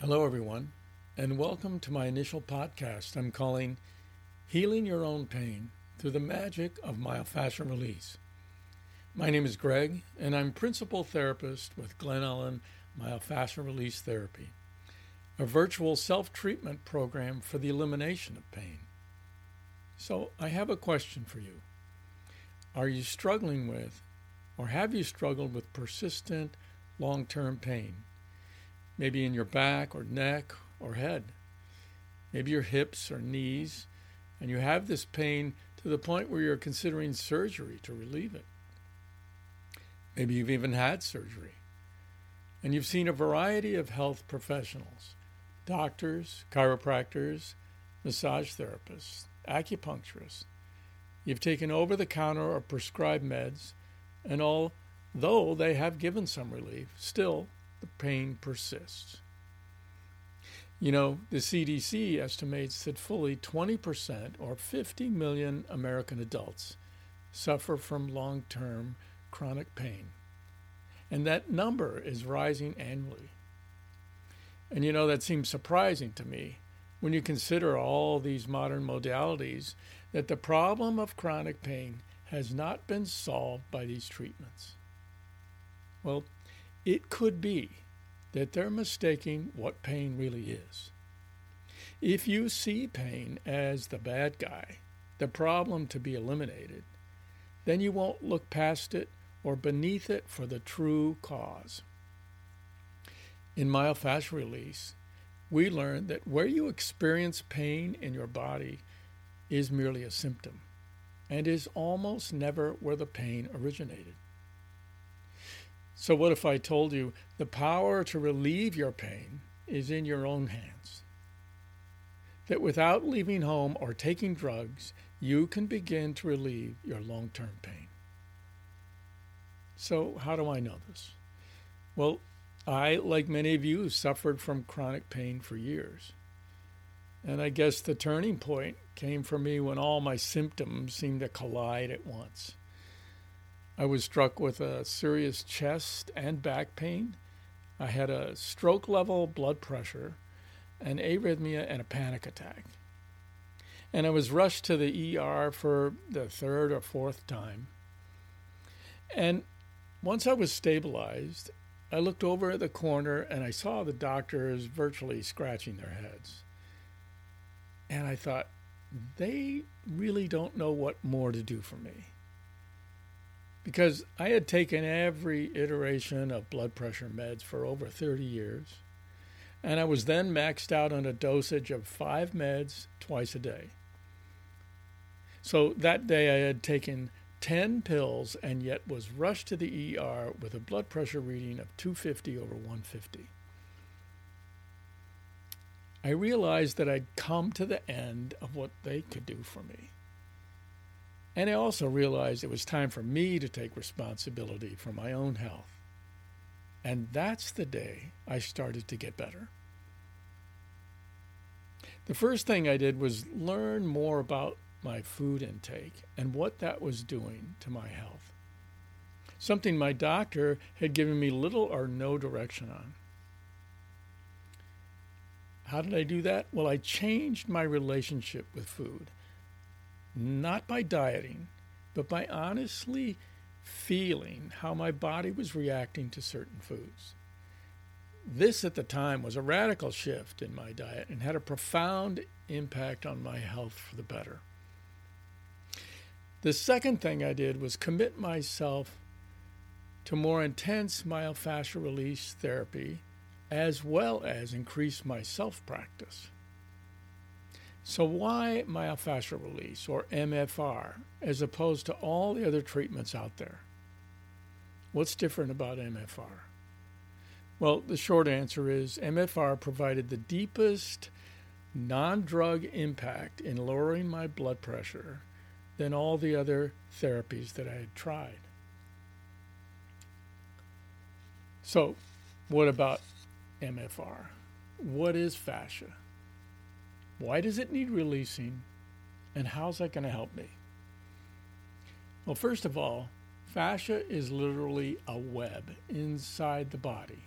Hello, everyone, and welcome to my initial podcast I'm calling Healing Your Own Pain Through the Magic of Myofascial Release. My name is Greg, and I'm principal therapist with Glen Ellyn Myofascial Release Therapy, a virtual self treatment program for the elimination of pain. So, I have a question for you. Are you struggling with, or have you struggled with persistent long term pain? Maybe in your back or neck or head, maybe your hips or knees, and you have this pain to the point where you're considering surgery to relieve it. Maybe you've even had surgery. And you've seen a variety of health professionals doctors, chiropractors, massage therapists, acupuncturists. You've taken over the counter or prescribed meds, and although they have given some relief, still the pain persists. You know, the CDC estimates that fully 20% or 50 million American adults suffer from long term chronic pain. And that number is rising annually. And you know, that seems surprising to me when you consider all these modern modalities that the problem of chronic pain has not been solved by these treatments. Well, it could be that they're mistaking what pain really is. If you see pain as the bad guy, the problem to be eliminated, then you won't look past it or beneath it for the true cause. In myofascial release, we learned that where you experience pain in your body is merely a symptom and is almost never where the pain originated. So, what if I told you the power to relieve your pain is in your own hands? That without leaving home or taking drugs, you can begin to relieve your long term pain. So, how do I know this? Well, I, like many of you, suffered from chronic pain for years. And I guess the turning point came for me when all my symptoms seemed to collide at once. I was struck with a serious chest and back pain. I had a stroke level blood pressure, an arrhythmia, and a panic attack. And I was rushed to the ER for the third or fourth time. And once I was stabilized, I looked over at the corner and I saw the doctors virtually scratching their heads. And I thought, they really don't know what more to do for me because I had taken every iteration of blood pressure meds for over 30 years. And I was then maxed out on a dosage of five meds twice a day. So that day I had taken 10 pills and yet was rushed to the ER with a blood pressure reading of 250 over 150. I realized that I'd come to the end of what they could do for me. And I also realized it was time for me to take responsibility for my own health. And that's the day I started to get better. The first thing I did was learn more about my food intake and what that was doing to my health. Something my doctor had given me little or no direction on. How did I do that? Well, I changed my relationship with food not by dieting, but by honestly feeling how my body was reacting to certain foods. This at the time was a radical shift in my diet and had a profound impact on my health for the better. The second thing I did was commit myself to more intense myofascial release therapy as well as increase my self practice. So, why myofascial release or MFR as opposed to all the other treatments out there? What's different about MFR? Well, the short answer is MFR provided the deepest non drug impact in lowering my blood pressure than all the other therapies that I had tried. So, what about MFR? What is fascia? Why does it need releasing? And how's that going to help me? Well, first of all, fascia is literally a web inside the body,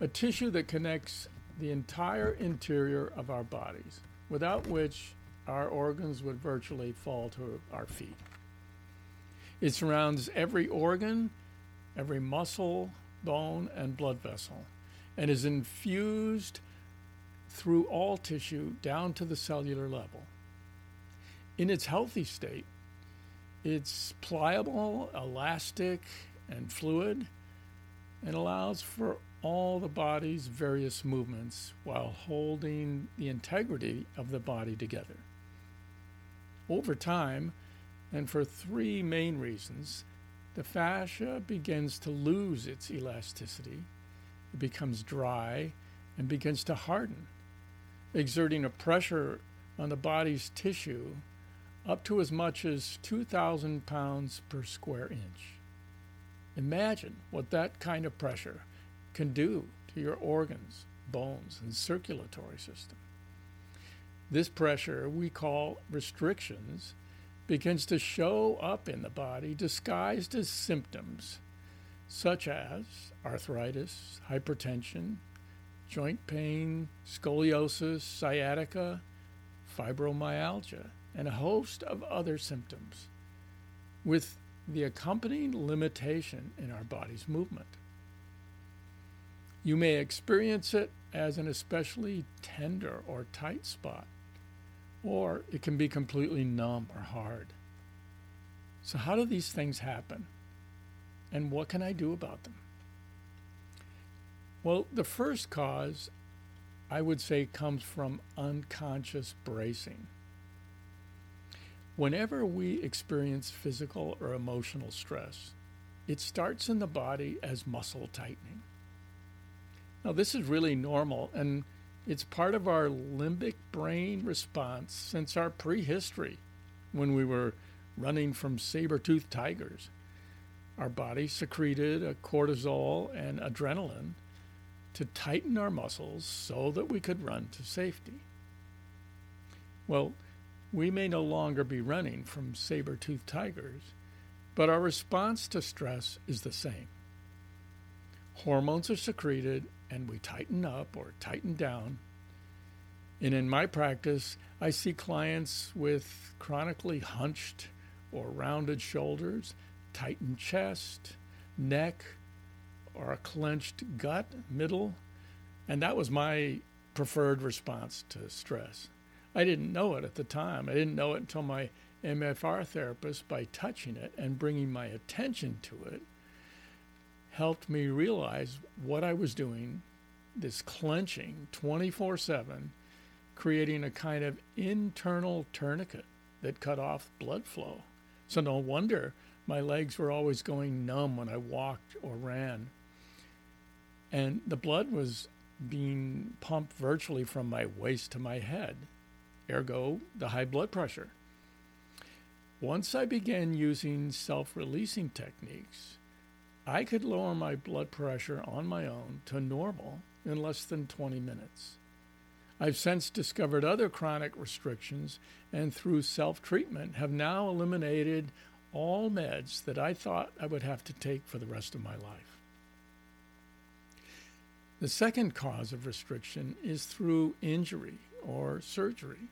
a tissue that connects the entire interior of our bodies, without which our organs would virtually fall to our feet. It surrounds every organ, every muscle, bone, and blood vessel, and is infused through all tissue down to the cellular level. In its healthy state, it's pliable, elastic, and fluid, and allows for all the body's various movements while holding the integrity of the body together. Over time, and for three main reasons, the fascia begins to lose its elasticity, it becomes dry, and begins to harden, exerting a pressure on the body's tissue up to as much as 2,000 pounds per square inch. Imagine what that kind of pressure can do to your organs, bones, and circulatory system. This pressure we call restrictions begins to show up in the body disguised as symptoms such as arthritis, hypertension, joint pain, scoliosis, sciatica, fibromyalgia, and a host of other symptoms, with the accompanying limitation in our body's movement. You may experience it as an especially tender or tight spot, or it can be completely numb or hard. So, how do these things happen? And what can I do about them? Well, the first cause, I would say, comes from unconscious bracing. Whenever we experience physical or emotional stress, it starts in the body as muscle tightening. Now, this is really normal and it's part of our limbic brain response since our prehistory when we were running from saber toothed tigers. Our body secreted a cortisol and adrenaline to tighten our muscles so that we could run to safety. Well, we may no longer be running from saber toothed tigers, but our response to stress is the same. Hormones are secreted and we tighten up or tighten down. And in my practice, I see clients with chronically hunched or rounded shoulders, tightened chest, neck, or a clenched gut, middle. And that was my preferred response to stress. I didn't know it at the time. I didn't know it until my MFR therapist, by touching it and bringing my attention to it, helped me realize what I was doing this clenching 24 7, creating a kind of internal tourniquet that cut off blood flow. So, no wonder my legs were always going numb when I walked or ran. And the blood was being pumped virtually from my waist to my head ergo, the high blood pressure. Once I began using self releasing techniques, I could lower my blood pressure on my own to normal in less than 20 minutes. I've since discovered other chronic restrictions and through self treatment have now eliminated all meds that I thought I would have to take for the rest of my life. The second cause of restriction is through injury or surgery.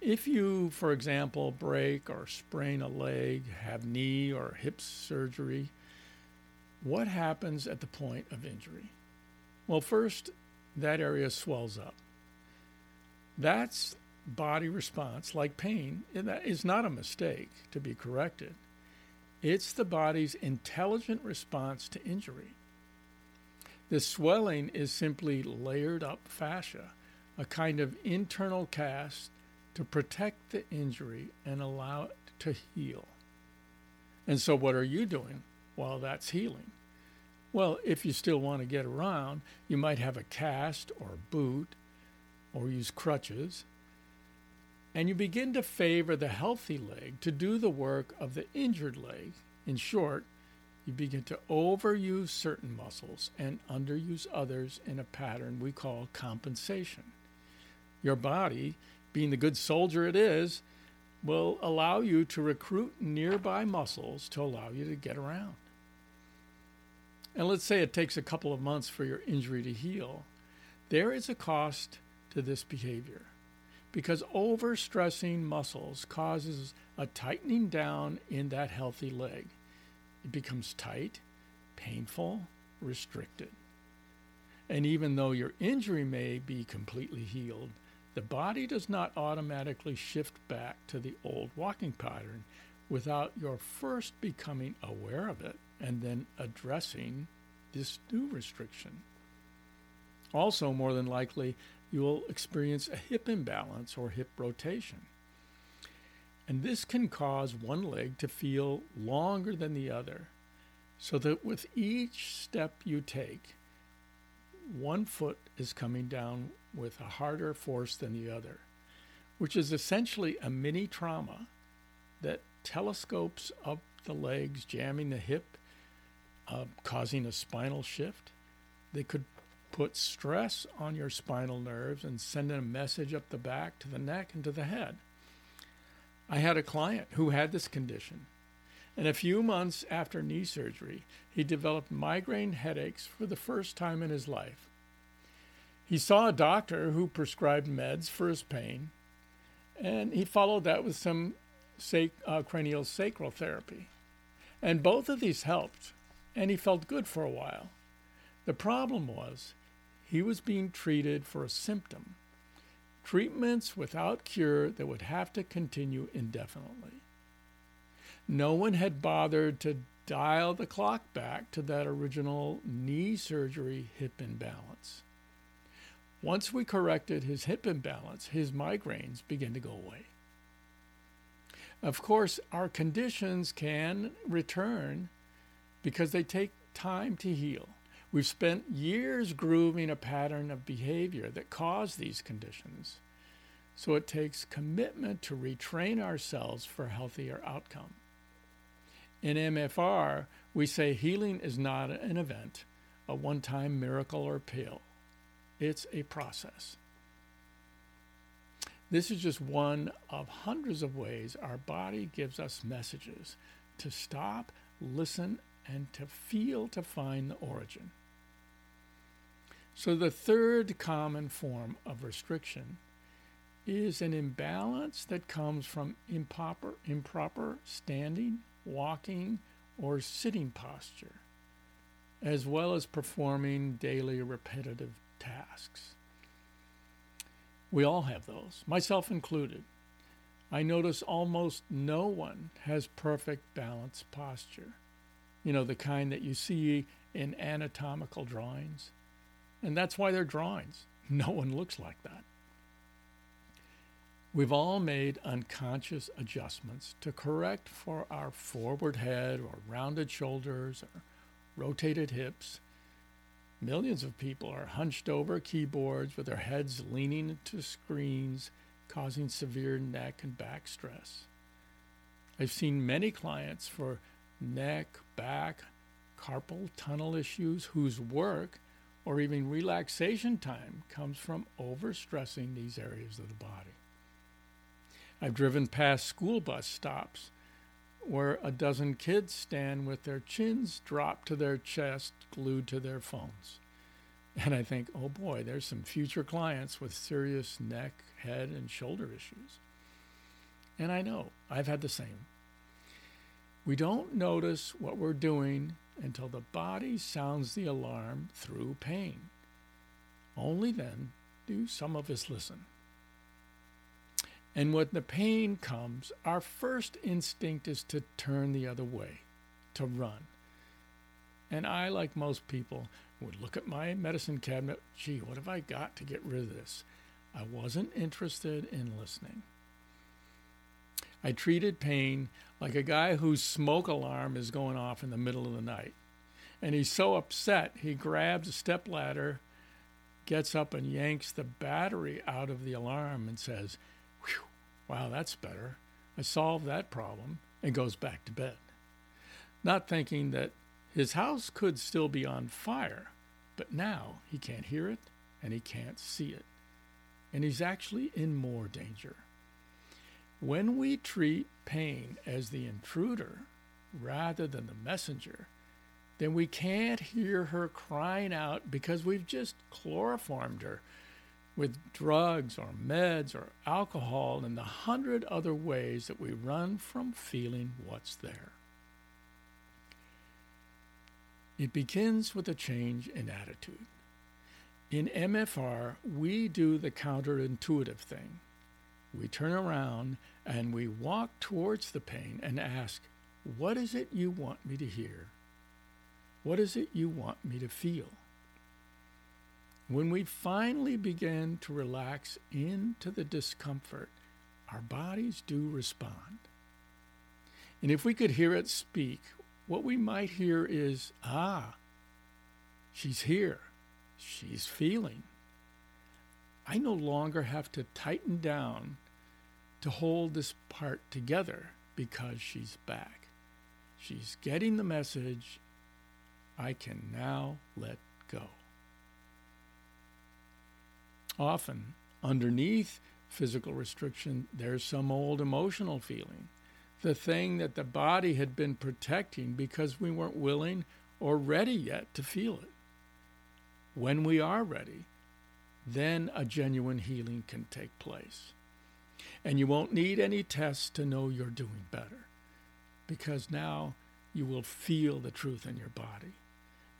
If you, for example, break or sprain a leg, have knee or hip surgery, what happens at the point of injury? Well, first, that area swells up. That's body response, like pain, that is not a mistake to be corrected. It's the body's intelligent response to injury. The swelling is simply layered up fascia a kind of internal cast to protect the injury and allow it to heal. And so, what are you doing while that's healing? Well, if you still want to get around, you might have a cast or boot or use crutches. And you begin to favor the healthy leg to do the work of the injured leg. In short, you begin to overuse certain muscles and underuse others in a pattern we call compensation your body, being the good soldier it is, will allow you to recruit nearby muscles to allow you to get around. And let's say it takes a couple of months for your injury to heal. There is a cost to this behavior because overstressing muscles causes a tightening down in that healthy leg. It becomes tight, painful, restricted. And even though your injury may be completely healed, the body does not automatically shift back to the old walking pattern without your first becoming aware of it and then addressing this new restriction. Also, more than likely, you will experience a hip imbalance or hip rotation. And this can cause one leg to feel longer than the other, so that with each step you take, one foot is coming down with a harder force than the other, which is essentially a mini trauma that telescopes up the legs, jamming the hip, uh, causing a spinal shift. They could put stress on your spinal nerves and send a message up the back to the neck and to the head. I had a client who had this condition. And a few months after knee surgery, he developed migraine headaches for the first time in his life. He saw a doctor who prescribed meds for his pain, and he followed that with some sac- uh, cranial sacral therapy. And both of these helped, and he felt good for a while. The problem was he was being treated for a symptom, treatments without cure that would have to continue indefinitely. No one had bothered to dial the clock back to that original knee surgery hip imbalance. Once we corrected his hip imbalance, his migraines began to go away. Of course, our conditions can return because they take time to heal. We've spent years grooving a pattern of behavior that caused these conditions. So it takes commitment to retrain ourselves for a healthier outcome. In MFR, we say healing is not an event, a one time miracle or pill. It's a process. This is just one of hundreds of ways our body gives us messages to stop, listen, and to feel to find the origin. So, the third common form of restriction is an imbalance that comes from improper, improper standing, walking, or sitting posture, as well as performing daily repetitive tasks. We all have those, myself included. I notice almost no one has perfect balanced posture. You know, the kind that you see in anatomical drawings. And that's why they're drawings. No one looks like that. We've all made unconscious adjustments to correct for our forward head or rounded shoulders or rotated hips. Millions of people are hunched over keyboards with their heads leaning into screens, causing severe neck and back stress. I've seen many clients for neck, back, carpal tunnel issues whose work or even relaxation time comes from overstressing these areas of the body. I've driven past school bus stops where a dozen kids stand with their chins dropped to their chest, glued to their phones. And I think, oh boy, there's some future clients with serious neck, head, and shoulder issues. And I know, I've had the same. We don't notice what we're doing until the body sounds the alarm through pain. Only then do some of us listen. And when the pain comes, our first instinct is to turn the other way, to run. And I, like most people, would look at my medicine cabinet gee, what have I got to get rid of this? I wasn't interested in listening. I treated pain like a guy whose smoke alarm is going off in the middle of the night. And he's so upset, he grabs a step ladder, gets up and yanks the battery out of the alarm and says, Wow, that's better. I solved that problem, and goes back to bed. Not thinking that his house could still be on fire, but now he can't hear it and he can't see it. And he's actually in more danger. When we treat pain as the intruder rather than the messenger, then we can't hear her crying out because we've just chloroformed her with drugs or meds or alcohol and the hundred other ways that we run from feeling what's there. It begins with a change in attitude. In MFR, we do the counterintuitive thing. We turn around and we walk towards the pain and ask, What is it you want me to hear? What is it you want me to feel? When we finally begin to relax into the discomfort, our bodies do respond. And if we could hear it speak, what we might hear is, ah, she's here. She's feeling. I no longer have to tighten down to hold this part together because she's back. She's getting the message. I can now let go. Often, underneath physical restriction, there's some old emotional feeling, the thing that the body had been protecting because we weren't willing or ready yet to feel it. When we are ready, then a genuine healing can take place. And you won't need any tests to know you're doing better because now you will feel the truth in your body.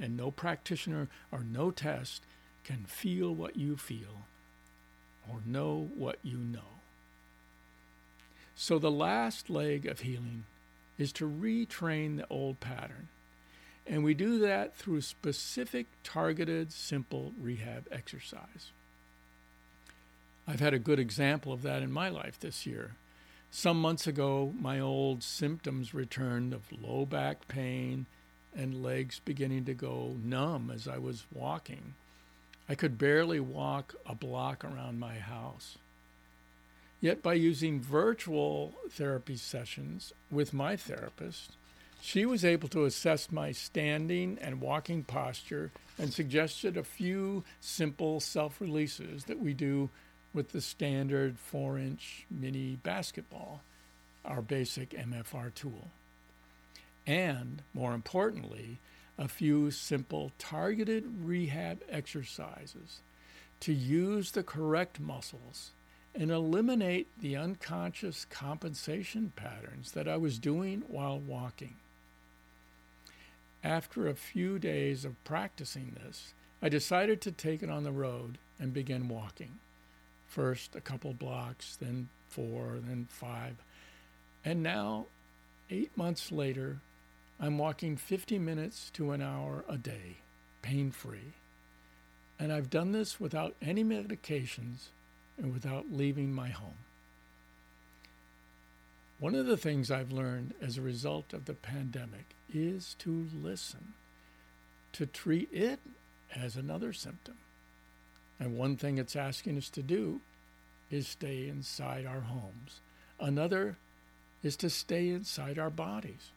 And no practitioner or no test can feel what you feel or know what you know. So the last leg of healing is to retrain the old pattern. And we do that through specific, targeted, simple rehab exercise. I've had a good example of that in my life this year. Some months ago, my old symptoms returned of low back pain and legs beginning to go numb as I was walking. I could barely walk a block around my house. Yet, by using virtual therapy sessions with my therapist, she was able to assess my standing and walking posture and suggested a few simple self releases that we do with the standard 4 inch mini basketball, our basic MFR tool. And more importantly, a few simple targeted rehab exercises to use the correct muscles and eliminate the unconscious compensation patterns that I was doing while walking. After a few days of practicing this, I decided to take it on the road and begin walking. First a couple blocks, then four, then five. And now, eight months later, I'm walking 50 minutes to an hour a day, pain free. And I've done this without any medications and without leaving my home. One of the things I've learned as a result of the pandemic is to listen, to treat it as another symptom. And one thing it's asking us to do is stay inside our homes. Another is to stay inside our bodies.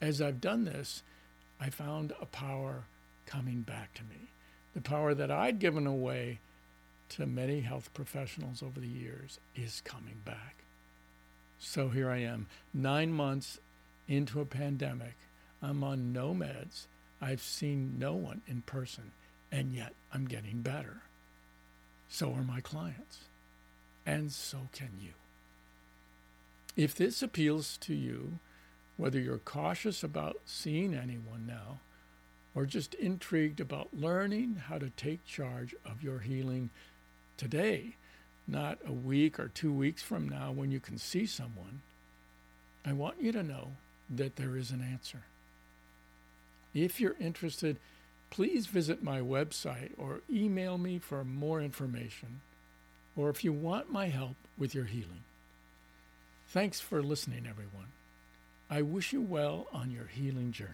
As I've done this, I found a power coming back to me. The power that I'd given away to many health professionals over the years is coming back. So here I am, nine months into a pandemic. I'm on no meds. I've seen no one in person and yet I'm getting better. So are my clients, and so can you. If this appeals to you, whether you're cautious about seeing anyone now, or just intrigued about learning how to take charge of your healing today, not a week or two weeks from now when you can see someone, I want you to know that there is an answer. If you're interested, please visit my website or email me for more information, or if you want my help with your healing. Thanks for listening, everyone. I wish you well on your healing journey.